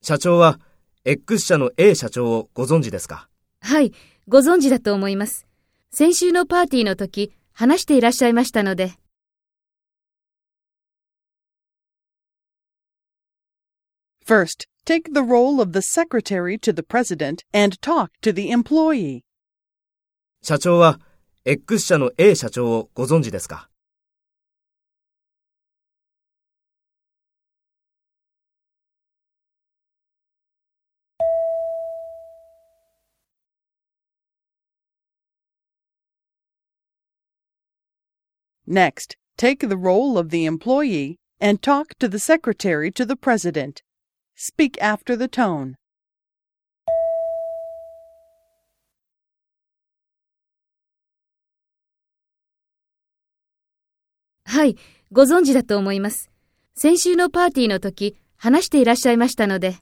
社長は X 社の A 社長をご存知ですかはい、ご存知だと思います。先週のパーティーの時、話していらっしゃいましたので。First, take the role of the secretary to the president and talk to the employee. 社長は X 社の A 社長をご存知ですか Next, take the role of the employee and talk to the secretary to the president. Speak after the tone. はい、ご存知だと思います。先週のパーティーの時、話していらっしゃいましたので。